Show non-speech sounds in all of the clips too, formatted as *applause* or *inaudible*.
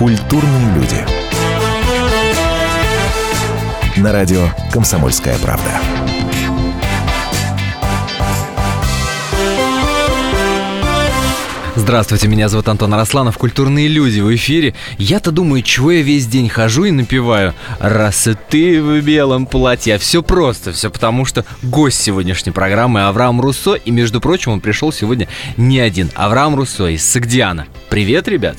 Культурные люди. На радио «Комсомольская правда». Здравствуйте, меня зовут Антон Арасланов, «Культурные люди» в эфире. Я-то думаю, чего я весь день хожу и напеваю «Раз и ты в белом платье». Все просто, все потому что гость сегодняшней программы Авраам Руссо. И, между прочим, он пришел сегодня не один. Авраам Руссо из Сагдиана. Привет, ребят!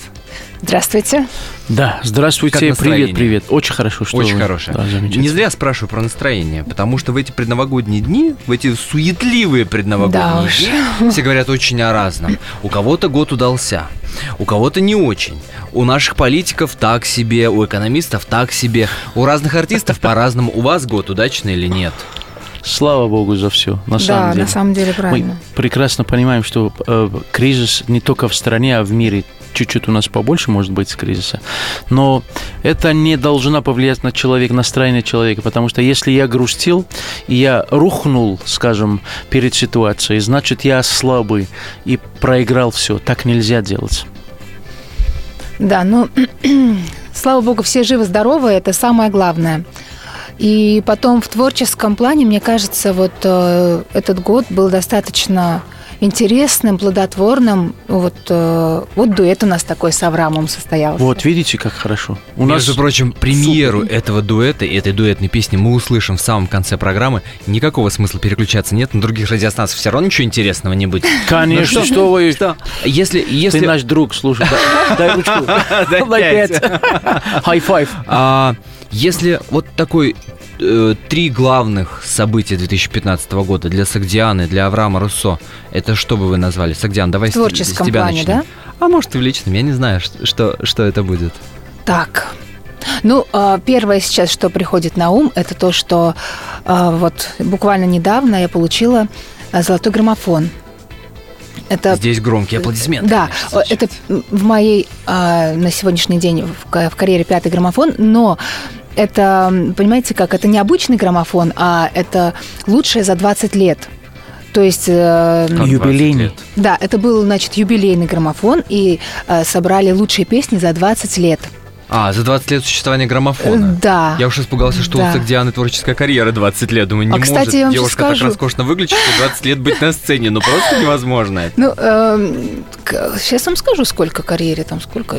Здравствуйте. Да, здравствуйте, привет, привет. Очень хорошо, что Очень вы. хорошее. Да, Не зря спрашиваю про настроение, потому что в эти предновогодние дни, в эти суетливые предновогодние Да уж. дни, *laughs* все говорят очень о разном. У кого-то год удался, у кого-то не очень. У наших политиков так себе, у экономистов так себе, у разных артистов *laughs* по-разному. У вас год удачный или нет? Слава Богу за все, на да, самом деле. на самом деле правильно. Мы прекрасно понимаем, что э, кризис не только в стране, а в мире чуть-чуть у нас побольше может быть кризиса. Но это не должно повлиять на человека, настроение человека, потому что если я грустил, и я рухнул, скажем, перед ситуацией, значит, я слабый и проиграл все. Так нельзя делать. Да, ну, *clears throat* слава богу, все живы-здоровы, это самое главное. И потом в творческом плане, мне кажется, вот э, этот год был достаточно интересным, плодотворным. Вот, э, вот дуэт у нас такой с Аврамом состоялся. Вот, видите, как хорошо. У Между прочим, премьеру супер. этого дуэта и этой дуэтной песни мы услышим в самом конце программы. Никакого смысла переключаться нет, на других радиостанциях все равно ничего интересного не будет. *laughs* Конечно, Ну что вы... Что? Если, если... Ты наш друг, слушай, дай- дай ручку. *laughs* Дай пять. *laughs* пять. А, если вот такой э, три главных события 2015 года для Сагдианы, для Авраама Руссо, это что бы вы назвали? Сагдиан, давай В с- с, творческом тебя плане, начнем. да? А может и в личном, я не знаю, что, что, это будет. Так. Ну, э, первое сейчас, что приходит на ум, это то, что э, вот буквально недавно я получила э, золотой граммофон. Это Здесь громкие аплодисменты. Да, конечно, это в моей а, на сегодняшний день в карьере пятый граммофон, но это, понимаете, как это не обычный граммофон, а это лучшее за 20 лет. То есть, э, Как 20 юбилейный. да, это был, значит, юбилейный граммофон, и э, собрали лучшие песни за 20 лет. А, за 20 лет существования граммофона. Э, Да. Я уж испугали, что Да. у Сагдианы творческая карьера 20 лет. Думаю, не А, может кстати, я вам щас девушка так скажу. роскошно выглядеть, что 20 лет быть на сцене. Ну, просто невозможно это. Ну, сейчас вам скажу, сколько карьере там, сколько...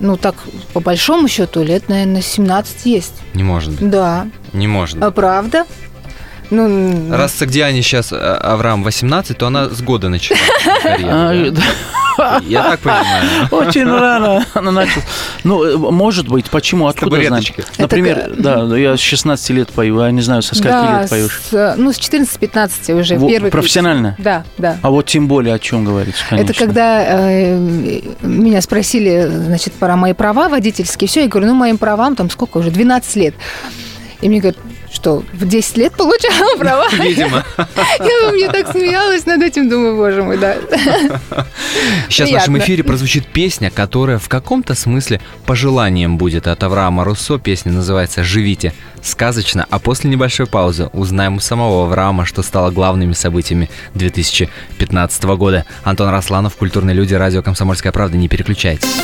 Ну, так, по большому счету, лет, наверное, 17 есть. Не может быть. Да. Не может быть. А правда? Ну, Раз Сагдиане сейчас а, Авраам 18, то она с года начала *laughs* карьеру, А. Я так понимаю. Очень рано она начала. Ну, э, может быть, почему, откуда табуреточки. Например, да, я с 16 лет пою, я не знаю, со скольки лет поешь. с, ну, с 14-15 уже первый профессионально? Да, да. А вот тем более о чем говорится, конечно. Это когда э, меня спросили, значит, про мои права водительские, все, я говорю, ну, моим правам там сколько уже, 12 лет. И мне говорят, что, в 10 лет получала права? *laughs* Видимо. Я мне так смеялась над этим, думаю, боже мой, да. Сейчас в нашем Приятно. эфире прозвучит песня, которая в каком-то смысле пожеланием будет от Авраама Руссо. Песня называется «Живите». Сказочно, а после небольшой паузы узнаем у самого Авраама, что стало главными событиями 2015 года. Антон Росланов, «Культурные люди», радио «Комсомольская правда». Не переключайтесь.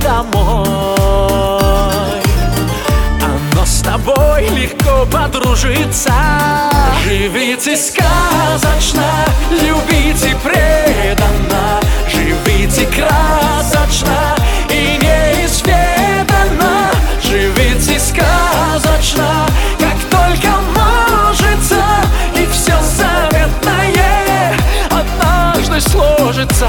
Домой. Оно с тобой легко подружиться. Живите сказочно, любите преданно. Живите красочно и неизведанно. Живите сказочно, как только можется. И все заветное однажды сложится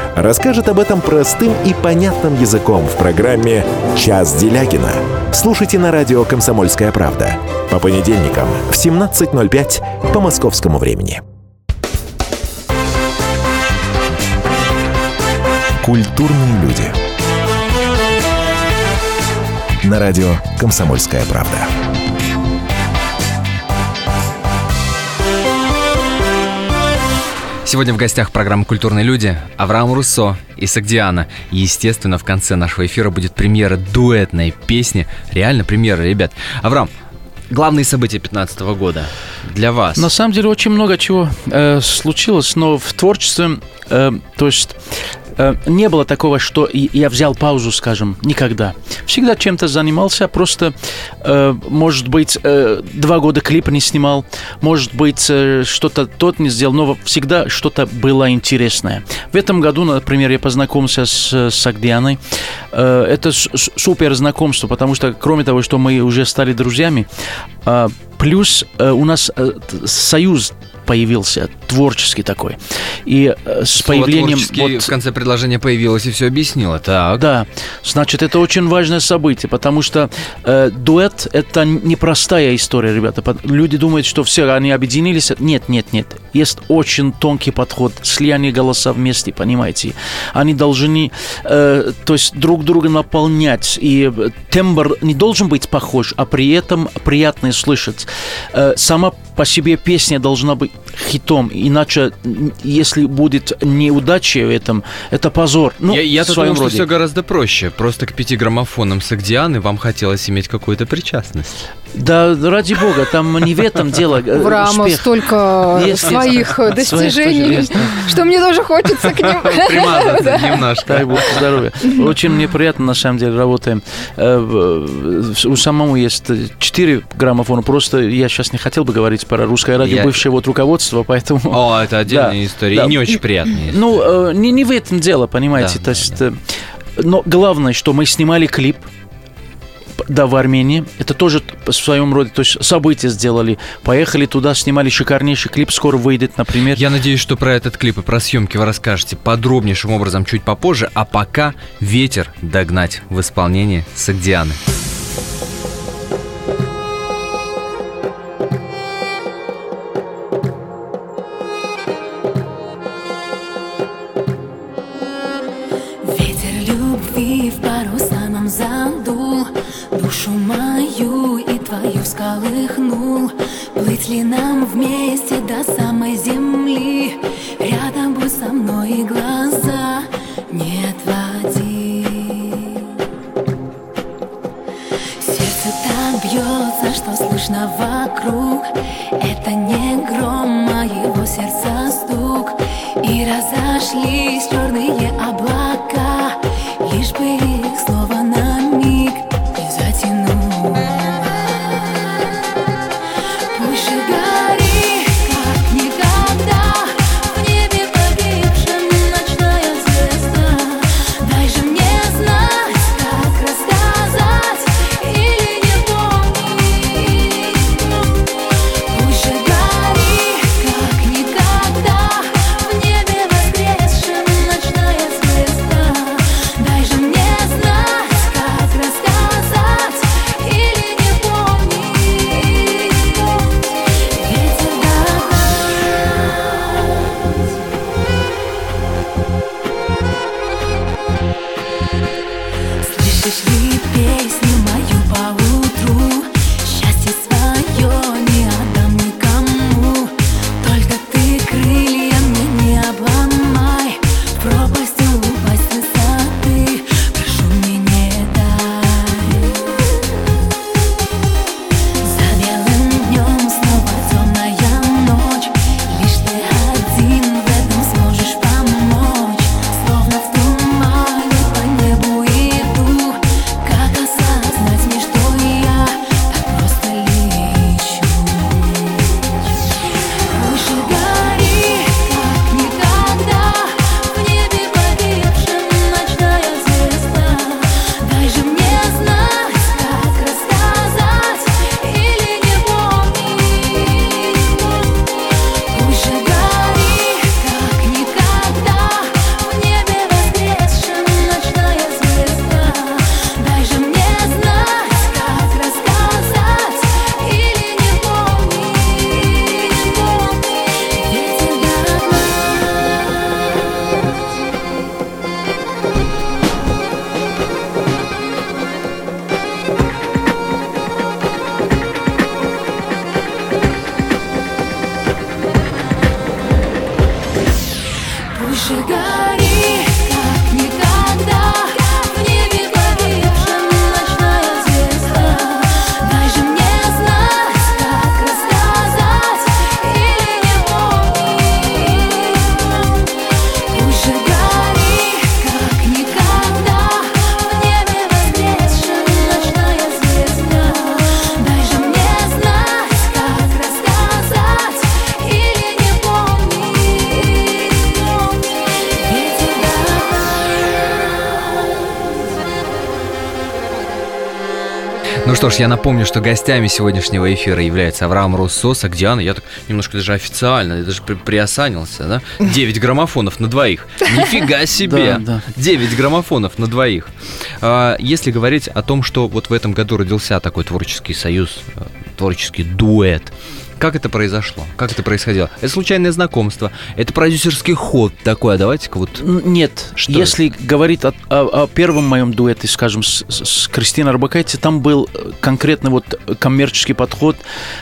расскажет об этом простым и понятным языком в программе «Час Делягина». Слушайте на радио «Комсомольская правда» по понедельникам в 17.05 по московскому времени. Культурные люди. На радио «Комсомольская правда». Сегодня в гостях программы «Культурные люди» Авраам Руссо и Сагдиана. Естественно, в конце нашего эфира будет премьера дуэтной песни. Реально премьера, ребят. Авраам, главные события 2015 года для вас? На самом деле очень много чего э, случилось, но в творчестве, э, то есть э, не было такого, что я взял паузу, скажем, никогда. Всегда чем-то занимался, просто, э, может быть, э, два года клип не снимал, может быть, э, что-то тот не сделал, но всегда что-то было интересное. В этом году, например, я познакомился с, с Агдианой. Э, это с- супер знакомство, потому что, кроме того, что мы уже стали друзьями, а, плюс э, у нас э, союз появился, творческий такой. И э, с Слово появлением... вот- в конце предложения появилось и все объяснило. Так. да, значит, это очень важное событие, потому что э, дуэт это непростая история, ребята. Люди думают, что все, они объединились. Нет, нет, нет. Есть очень тонкий подход, слияние голоса вместе, понимаете. Они должны, э, то есть друг друга наполнять, и э, тембр не должен быть похож, а при этом приятно слышать. Э, сама по себе песня должна быть хитом, иначе, если будет неудача в этом, это позор. Ну, я я в своем думал, что все гораздо проще. Просто к пяти граммофонам Сагдианы вам хотелось иметь какую-то причастность. Да, ради бога, там не в этом дело. э, В Рама успех. столько Есть, своих есть. достижений, что мне тоже хочется к ним. *laughs* Немножко. Дай бог здоровья. Очень мне приятно, на самом деле, работаем. Э, У самому есть э, четыре граммофона. Просто я сейчас не хотел бы говорить про русское радио, Я- бывшее вот руководство, поэтому... О, это *laughs* отдельная Да, история. не очень приятная история. Ну, э, не, не в этом дело, понимаете. Да, То есть, э, но главное, что мы снимали клип, да, в Армении. Это тоже в своем роде, то есть событие сделали. Поехали туда, снимали шикарнейший клип, скоро выйдет, например. Я надеюсь, что про этот клип и про съемки вы расскажете подробнейшим образом чуть попозже, а пока «Ветер догнать» в исполнении Сагдианы. Ж, я напомню, что гостями сегодняшнего эфира являются Авраам Руссо, Сагдиана. Я так немножко даже официально, я даже при- приосанился, да? *laughs* 9 граммофонов на двоих. Нифига себе! 9 граммофонов на двоих. А, Если говорить о том, что вот в этом году родился такой творческий союз, э, творческий дуэт, как это произошло? Как это происходило? Это случайное знакомство, это продюсерский ход такой, а давайте-ка вот... Н- Нет, Что если говорить о, о- о первом моем дуэте, скажем, с, с- Кристиной Арбакайте, там был э, конкретно вот коммерческий подход,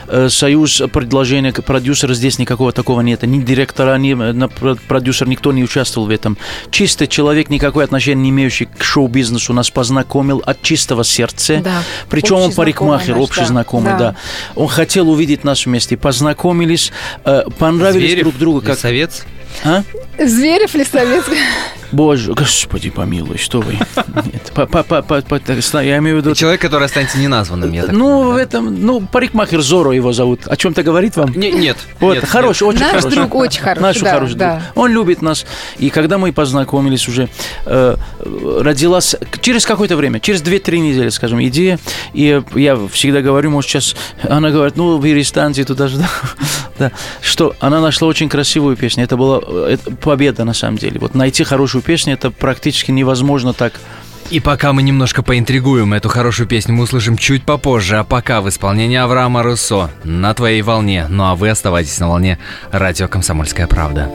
э, союз предложения к- продюсера, здесь никакого такого нет, ни директора, ни э, продюсер, никто не участвовал в этом. Чисто человек, никакой отношения не имеющий к шоу-бизнесу, нас познакомил от чистого сердца. Да. Причем он парикмахер, общий знакомый, да. Да. Он хотел увидеть нас вместе, познакомились, э, понравились Зверев, друг другу. Как... Лисовец? А? Зверев, лесовец. Боже, господи помилуй, что вы. Нет, по- по- по- по- по- так, сна- я имею в виду... Человек, который останется неназванным, я так Ну, понимаю, в этом, ну, парикмахер Зоро его зовут. О чем-то говорит вам? Не- нет. Вот, нет, хороший, очень Наш хороший. друг очень хороший, Наш да, хороший да. друг. Он любит нас. И когда мы познакомились уже, э, родилась через какое-то время, через 2-3 недели, скажем, идея. И я всегда говорю, может, сейчас она говорит, ну, перестаньте туда *laughs* же. Да, что она нашла очень красивую песню. Это была э, это победа, на самом деле. Вот найти хорошую песню, это практически невозможно так. И пока мы немножко поинтригуем эту хорошую песню, мы услышим чуть попозже. А пока в исполнении Авраама Руссо на твоей волне. Ну а вы оставайтесь на волне радио «Комсомольская правда».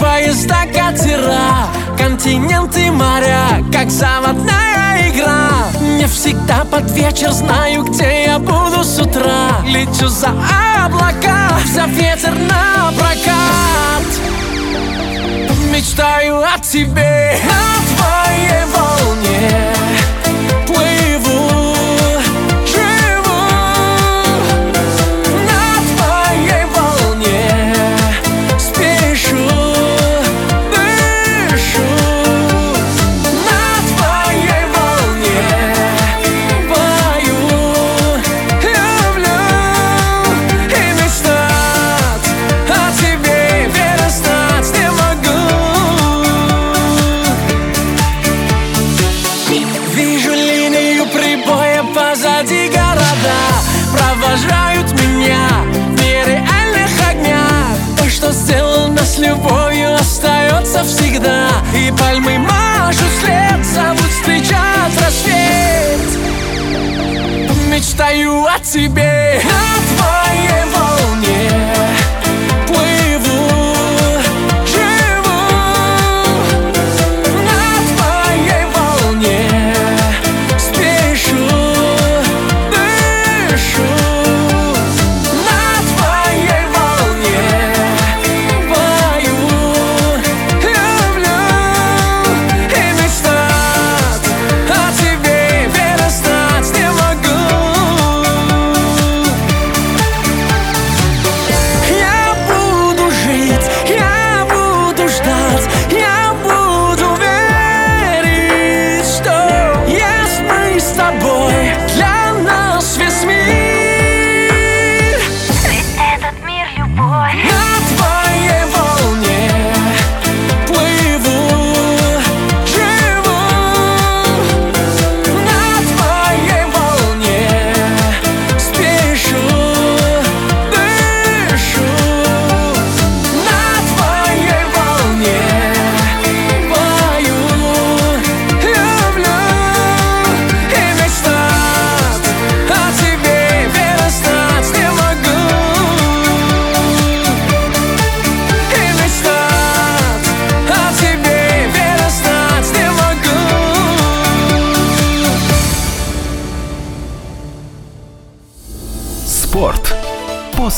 Поезда, катера, континенты, моря Как заводная игра. Не всегда под вечер знаю, где я буду с утра. Лечу за облака, за ветер на прокат. Мечтаю о тебе на твоей волне. Любовью, остается всегда. И пальмы машут след, зовут встречать рассвет. Мечтаю о тебе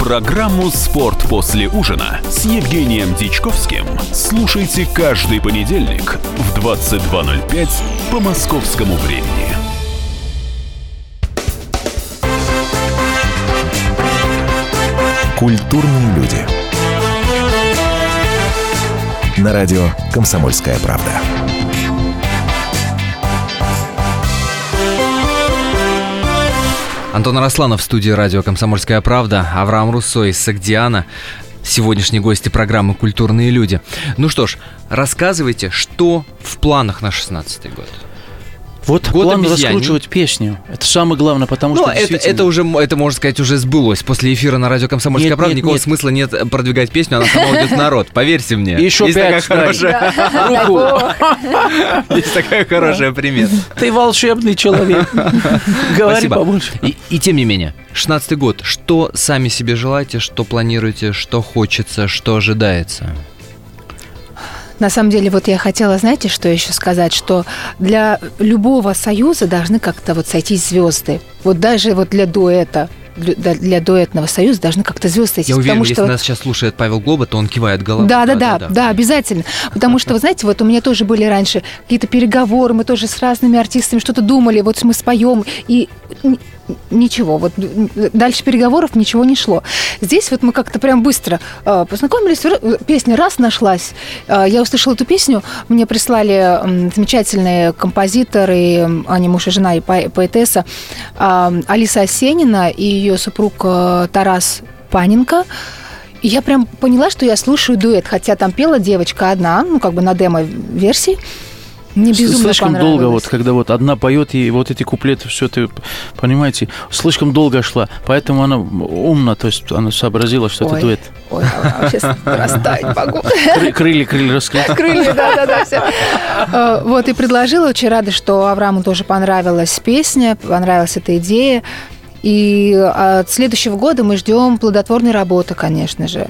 Программу «Спорт после ужина» с Евгением Дичковским слушайте каждый понедельник в 22.05 по московскому времени. Культурные люди. На радио «Комсомольская правда». Антон Арасланов в студии радио «Комсомольская правда», Авраам Руссо из Сагдиана, сегодняшние гости программы «Культурные люди». Ну что ж, рассказывайте, что в планах на 16 год? Вот Год план обезьяний. раскручивать песню. Это самое главное, потому Ну, что это, действительно- это уже, это, можно сказать, уже сбылось. После эфира на радио «Комсомольская Нет, правда» нет, никакого нет. смысла нет продвигать песню, она сама уйдет в народ. Поверьте мне. Еще Есть пять такая хорошая, Руку. есть такая хорошая примета. Ты волшебный человек. Говори Спасибо. побольше. И, и тем не менее, 16 год. Что сами себе желаете, что планируете, что хочется, что ожидается? На самом деле, вот я хотела, знаете, что еще сказать, что для любого союза должны как-то вот сойтись звезды. Вот даже вот для дуэта, для, дуэтного союза должны как-то звезды сойтись. Я уверен, потому если что нас сейчас слушает Павел Глоба, то он кивает головой. Да, да, да, да, обязательно. Потому что, вы *laughs* знаете, вот у меня тоже были раньше какие-то переговоры, мы тоже с разными артистами что-то думали, вот мы споем, и ничего, вот дальше переговоров ничего не шло. Здесь вот мы как-то прям быстро э, познакомились, р- песня раз нашлась, Э, я услышала эту песню, мне прислали м, замечательные композиторы, они муж и жена и по- поэтесса, э, Алиса Осенина и ее супруг э, Тарас Паненко. И я прям поняла, что я слушаю дуэт, хотя там пела девочка одна, ну, как бы на демо-версии. Мне безумно слишком долго, вот когда вот одна поет, и вот эти куплеты, все ты понимаете, слишком долго шла, поэтому она умна, то есть она сообразила, что Ой. это дуэт. Ой, сейчас растать *laughs* могу. Кры- Крылья, крылья раскрыли. Крылья, да-да-да, все. Э, Вот, и предложила, очень рада, что Аврааму тоже понравилась песня, понравилась эта идея. И от следующего года мы ждем плодотворной работы, конечно же.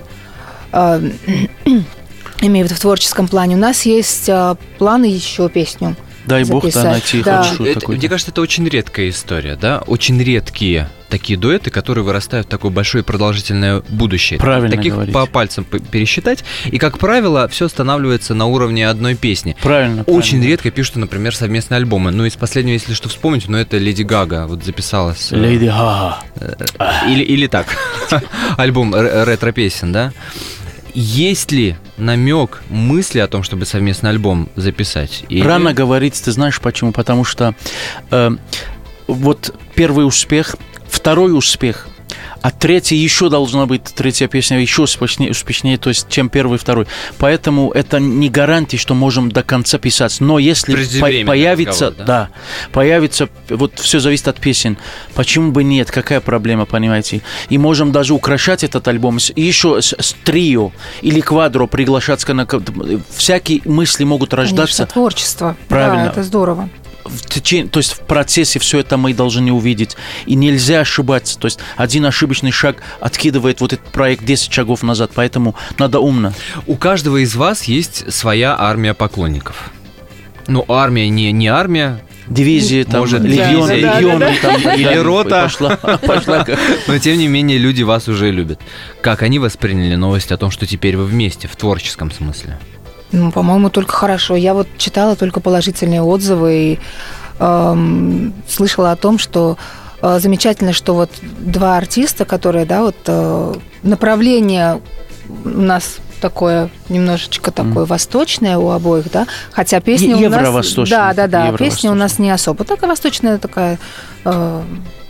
Э, Имею в виду в творческом плане. У нас есть э, планы еще песню. Дай бог да записать. найти Да. хорошую Это- такую. мне кажется, это очень редкая история, да? Очень редкие такие дуэты, которые вырастают в такое большое продолжительное будущее. Правильно Таких говорите. по пальцам пересчитать. И, как правило, все останавливается на уровне одной песни. Правильно. Очень правильно. редко пишут, например, совместные альбомы. Ну, из последнего, если что вспомнить, но это Леди Гага вот записалась. э, Леди Гага. Или, или так. *laughs* Альбом ретро-песен, да? Есть ли намек, мысли о том, чтобы совместный альбом записать? Или- Рано говорить, ты знаешь почему? Потому что э, вот первый успех, второй успех, а третий еще должна быть, третья песня еще успешнее, успешнее, то есть, чем первый и второй. Поэтому это не гарантия, что можем до конца писать. Но если по- появится, разговор, да? да, появится, вот все зависит от песен. Почему бы нет? Какая проблема, понимаете? И можем даже украшать этот альбом с- еще с, с трио или квадро приглашать. на- Всякие мысли могут рождаться. Конечно, творчество. Правильно. Да, это здорово. В течение, то есть в процессе все это мы должны увидеть. И нельзя ошибаться. То есть один ошибочный шаг откидывает вот этот проект 10 шагов назад. Поэтому надо умно. У каждого из вас есть своя армия поклонников. Ну, армия не, не армия, Дивизии, там, Может, легион, дивизия, да, легионы, там, Или да, рота. Пошла, *laughs* пошла но тем не менее люди вас уже любят. Как они восприняли новость о том, что теперь вы вместе, в творческом смысле? Ну, по-моему, только хорошо. Я вот читала только положительные отзывы и эм, слышала о том, что э, замечательно, что вот два артиста, которые, да, вот э, направление у нас такое немножечко такое восточное у обоих, да, хотя песня Е- у нас... Да, да, да, песня у нас не особо такая восточная, такая э,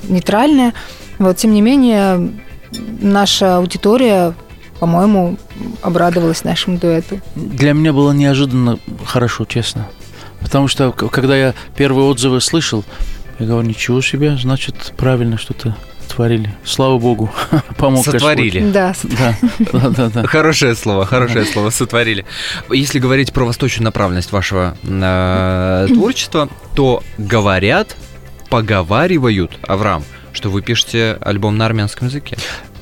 нейтральная. Вот, тем не менее, наша аудитория, по-моему, обрадовалась нашему дуэту. Для меня было неожиданно хорошо, честно. Потому что, когда я первые отзывы слышал, я говорю, ничего себе, значит, правильно что-то творили. Слава Богу, *laughs* помог. Сотворили. Да, Да, да, да, да. Хорошее слово, хорошее слово, сотворили. Если говорить про восточную направленность вашего э, *clears throat* творчества, то говорят, поговаривают, Авраам, что вы пишете альбом на армянском языке.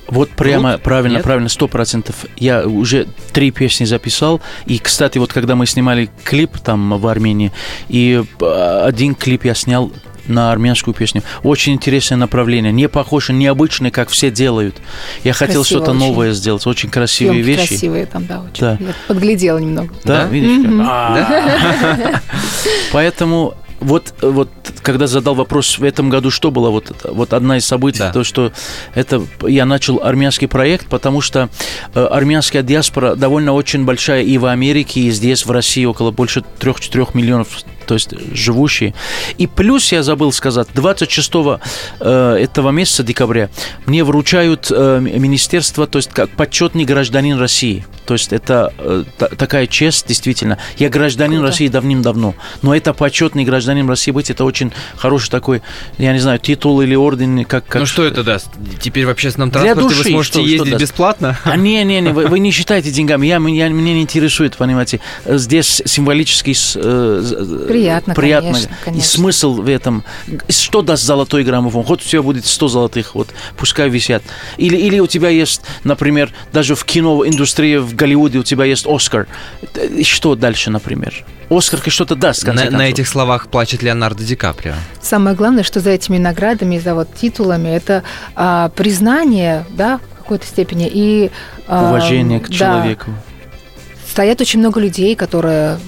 Вот прямо, Круто. правильно, Нет? правильно, сто процентов. Я уже три песни записал. И, кстати, вот когда мы снимали клип там в Армении, и э, один клип я снял на армянскую песню. Очень интересное направление. Не похоже, необычное, как все делают. Я хотел Красиво что-то очень. новое сделать. Очень красивые съемки вещи. красивые там, да, очень. Да. Я подглядела немного. Да, Да? видишь? А. *laughs* Поэтому вот, вот когда задал вопрос в этом году, что было, вот, вот одна из событий, Да. то, что это я начал армянский проект, потому что э, армянская диаспора довольно очень большая и в Америке, и здесь, в России, около больше 3-4 миллионов то есть живущие. И плюс я забыл сказать, 26 э, этого месяца, декабря, мне вручают э, министерство, то есть как почетный гражданин России. То есть это э, та- такая честь, действительно. Я гражданин Круто. России давным-давно, но это почетный гражданин России быть, это очень хороший такой, я не знаю, титул или орден, как... как Ну что это даст? Теперь в общественном Для транспорте вы души сможете что- что ездить даст? бесплатно? А не, не, не, вы, вы не считайте деньгами. Я, меня, меня не интересует, понимаете. Здесь символический э, з- Приятно, приятно. конечно, И конечно. смысл в этом. Что даст золотой граммофон? Хоть у тебя будет 100 золотых, вот пускай висят. Или, или у тебя есть, например, даже в кино индустрии в Голливуде у тебя есть Оскар. И Что дальше, например? Оскар что-то даст, в конце На, на концов. этих словах плачет Леонардо Ди Каприо. Самое главное, что за этими наградами, за вот титулами, это а, признание, да, в какой-то степени и а, Уважение к да, человеку. стоят очень много людей, которые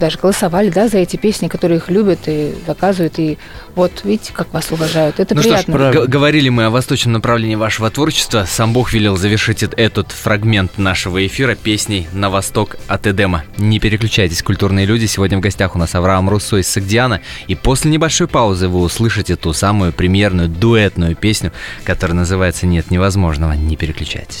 даже голосовали, да, за эти песни, которые их любят и заказывают, и вот видите, как вас уважают. Это ну что ж, приятно. г- говорили мы о восточном направлении вашего творчества. Сам Бог велел завершить эт- этот фрагмент нашего эфира песней «На восток от Эдема». Не переключайтесь, культурные люди. Сегодня в гостях у нас Авраам Руссо из Сагдиана. И после небольшой паузы вы услышите ту самую премьерную дуэтную песню, которая называется «Нет невозможного». Не переключайтесь.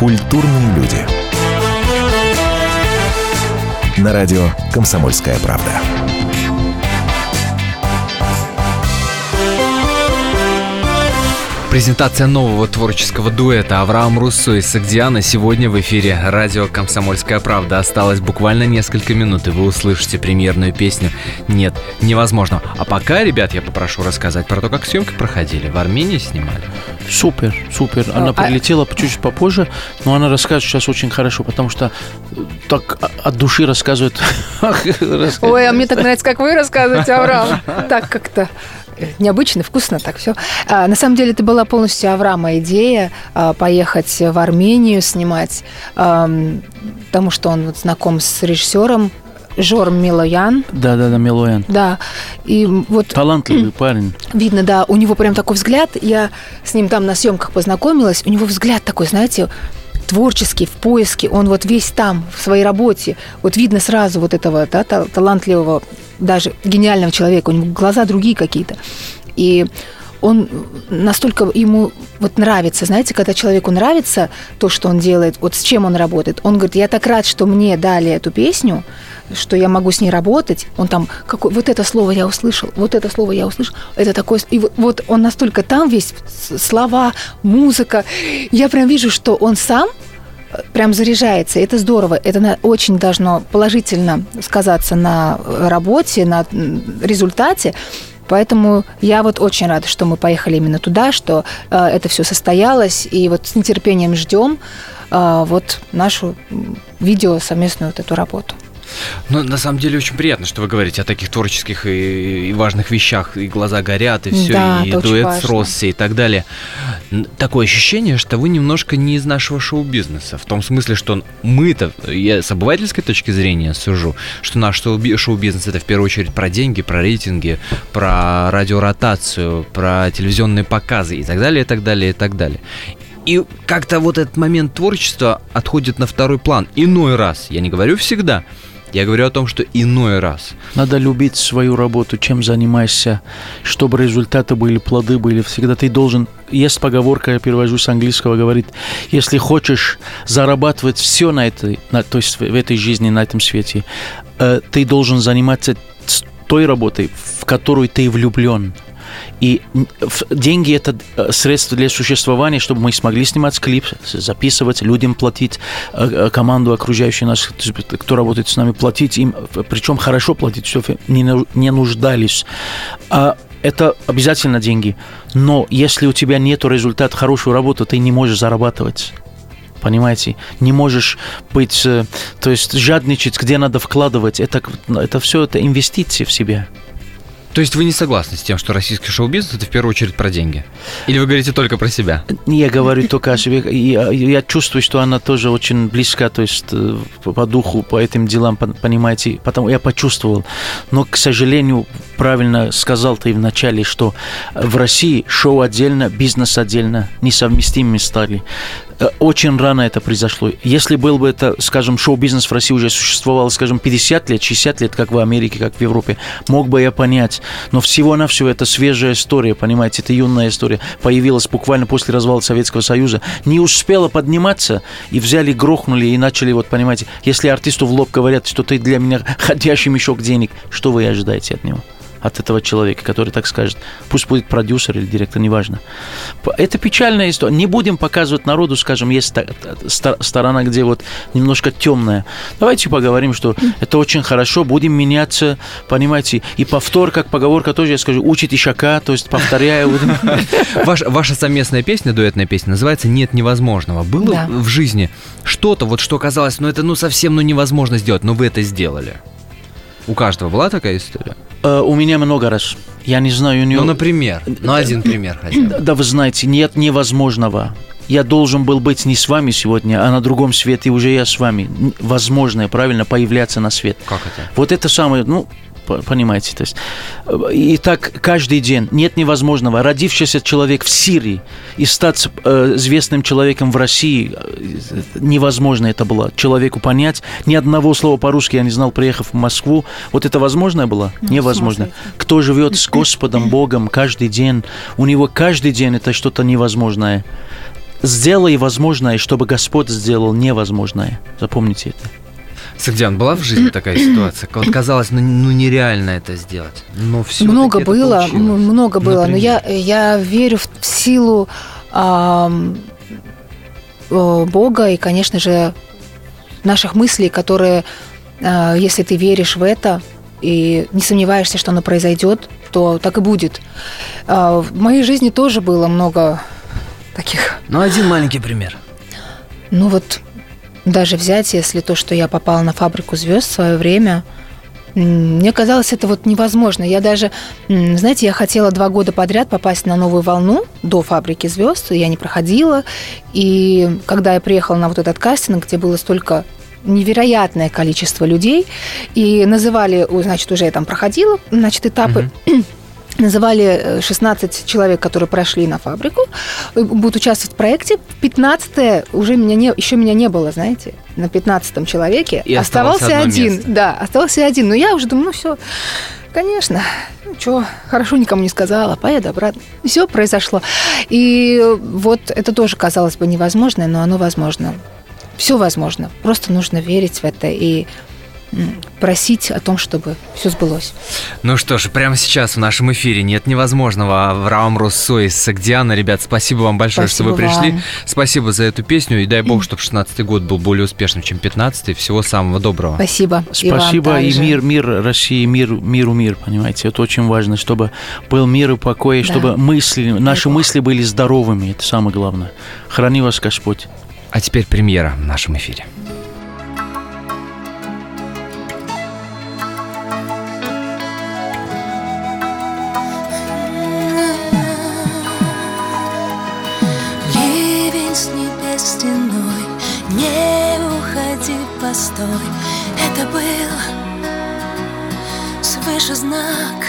Культурные люди. На радио «Комсомольская правда». Презентация нового творческого дуэта Авраам Руссо и Сагдиана сегодня в эфире радио «Комсомольская правда». Осталось буквально несколько минут, и вы услышите премьерную песню «Нет, невозможно». А пока, ребят, я попрошу рассказать про то, как съемки проходили. В Армении снимали. Супер, супер. Она А- прилетела чуть-чуть попозже, но она рассказывает сейчас очень хорошо, потому что э, так от души *laughs* рассказывает. Ой, а мне так нравится, как вы рассказываете, Авраам. Так как-то э, необычно, вкусно так все. на самом деле это была полностью Авраама идея а, поехать в Армению снимать, ам, потому что он вот знаком с режиссером Жором Милоян. Да, да, да, Милоян. Да, и вот Талантливый парень. Видно, да, у него прям такой взгляд. Я с ним там на съемках познакомилась. У него взгляд такой, знаете, творческий, в поиске. Он вот весь там, в своей работе. Вот видно сразу вот этого да, та- талантливого, даже гениального человека. У него глаза другие какие-то. И он настолько ему вот нравится, знаете, когда человеку нравится то, что он делает, вот с чем он работает. Он говорит, я так рад, что мне дали эту песню, что я могу с ней работать. Он там, какой, вот это слово я услышал, вот это слово я услышал, это такое... И вот, вот он настолько там весь, слова, музыка. Я прям вижу, что он сам э, прям заряжается. Это здорово. Это очень должно положительно сказаться на э, работе, на результате. Поэтому я вот очень рада, что мы поехали именно туда, что э, это все состоялось, и вот с нетерпением ждем э, вот нашу видео совместную вот эту работу. Ну, на самом деле, очень приятно, что вы говорите о таких творческих и, и важных вещах, и глаза горят, и все, Да, и дуэт с. Росси и так далее. Такое ощущение, что вы немножко не из нашего шоу-бизнеса. В том смысле, что мы-то, я с обывательской точки зрения сужу, что наш шоу- шоу-бизнес это в первую очередь про деньги, про рейтинги, про радиоротацию, про телевизионные показы и так далее, и так далее, и так далее. И как-то вот этот момент творчества отходит на второй план. Иной раз, я не говорю всегда, я говорю о том, что иной раз. Надо любить свою работу, чем занимаешься, чтобы результаты были, плоды были. Всегда ты должен... Есть поговорка, я перевожу с английского, говорит, если хочешь зарабатывать все на этой, на, то есть в этой жизни, на этом свете, э, ты должен заниматься той работой, в которую ты влюблен. И деньги это э, средство для существования, чтобы мы смогли снимать клип, записывать, людям платить, э, э, команду окружающую нас, кто работает с нами, платить им, причем хорошо платить, чтобы не, ну- нуждались. А это обязательно деньги. Но если у тебя нет результата хорошую работу, ты не можешь зарабатывать. Понимаете? Не можешь быть, то есть жадничать, где надо вкладывать. Это, это все это инвестиции в себя. То есть вы не согласны с тем, что российский шоу-бизнес это в первую очередь про деньги? Или вы говорите только про себя? Я говорю только о себе. Я, чувствую, что она тоже очень близка, то есть э, по, духу, по этим делам, пон- понимаете. Потому я почувствовал. Но, к сожалению, правильно сказал ты в начале, что в России шоу отдельно, бизнес отдельно, несовместимыми стали. Э, Очень рано это произошло. Если был бы это, скажем, шоу-бизнес в России уже существовал, скажем, 50 лет, 60 лет, как в Америке, как в Европе, мог бы я понять. Но всего-навсего это свежая история, понимаете, это юная история. Появилась буквально после развала Советского Союза. Не успела подниматься, и взяли, грохнули, и начали, вот, понимаете, если артисту в лоб говорят, что ты для меня *laughs* ходящий мешок денег, что вы ожидаете от него? От этого человека, который так скажет. Пусть будет продюсер или директор, неважно. Это печальная история. Не будем показывать народу, скажем, есть та- та- сторона, где вот немножко темная. Давайте поговорим, что это очень хорошо, будем меняться, понимаете. И повтор, как поговорка тоже, я скажу, учит ишака, то есть. *laughs* Ваш- ваша совместная песня, дуэтная песня, называется «Нет невозможного». Было в жизни что-то, вот что казалось, ну это ну совсем ну невозможно сделать, но вы это сделали? У каждого была такая история? Э, У меня много раз. Я не знаю, у нее... Ну, например, ну один пример хотя бы. Да, вы знаете, нет невозможного. Я должен был быть не с вами сегодня, а на другом свете, и уже я с вами. Н- Возможно, правильно, появляться на свет. Как это? Вот это самое, ну, понимаете, то есть. И так каждый день. Нет невозможного. Родившийся человек в Сирии и стать э, известным человеком в России, э, невозможно это было. Человеку понять. Ни одного слова по-русски я не знал, приехав в Москву. Вот это возможно было? Ну, невозможно. Кто живет с Господом *laughs* Богом каждый день, у него каждый день это что-то невозможное. Сделай возможное, чтобы Господь сделал невозможное. Запомните это. Сагдиан, была в жизни такая ситуация? Вот казалось, ну, ну нереально это сделать. Но все много было, м- много было. Но я, я верю в силу э, Бога и, конечно же, наших мыслей, которые, э, если ты веришь в это и не сомневаешься, что оно произойдет, то так и будет. А, В моей жизни тоже было много таких. Ну, один маленький пример. Ну вот даже взять, если то, что я попала на фабрику звезд в свое время, мне казалось, это вот невозможно. Я даже, знаете, я хотела два года подряд попасть на новую волну до фабрики звезд, и я не проходила. И когда я приехала на вот этот кастинг, где было столько невероятное количество людей, и называли, значит, уже я там проходила, значит, этапы, *clears throat* называли э, 16 человек, которые прошли на фабрику, э, будут участвовать в проекте. 15 уже меня не, еще меня не было, знаете, на 15 человеке. И оставался один. место. Да, оставался один. Но я уже думаю, ну все, конечно, ну что, хорошо никому не сказала, поеду обратно. Все произошло. И вот это тоже казалось бы невозможно, но оно возможно. Все возможно. Просто нужно верить в это и просить о том, чтобы все сбылось. Ну что ж, прямо сейчас в нашем эфире нет невозможного. Авраам Руссо из Сагдиана. Ребят, спасибо вам большое, что вы Спасибо пришли. вам. Спасибо за эту песню. И дай бог, чтобы 16-й год был более успешным, чем 15-й. Всего самого доброго. Спасибо. И вам Спасибо и также. мир, мир России, мир, миру мир, понимаете, это очень важно, чтобы был мир и покой, Да. чтобы мысли, наши Бог. мысли были здоровыми, это самое главное. Храни вас Господь. А теперь премьера в нашем эфире. Постой Это был свыше знак.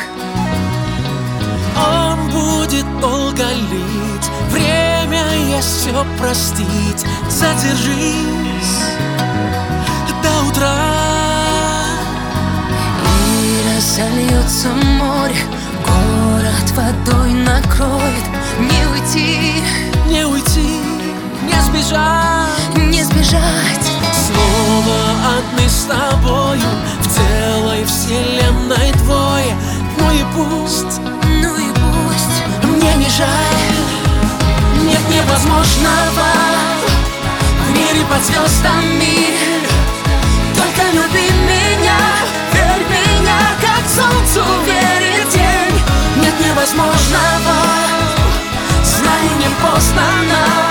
Он будет долго лить Время есть все простить. Задержись до утра. И разольется море Город водой накроет. Не уйти, Не уйти, не сбежать. Не сбежать Снова одни с тобою В целой вселенной двое. Ну и пусть Ну и пусть Мне не жаль. Нет невозможного В мире под звездами. Только люби меня Верь меня, как солнцу верит день Нет невозможного Знаю, не поздно нам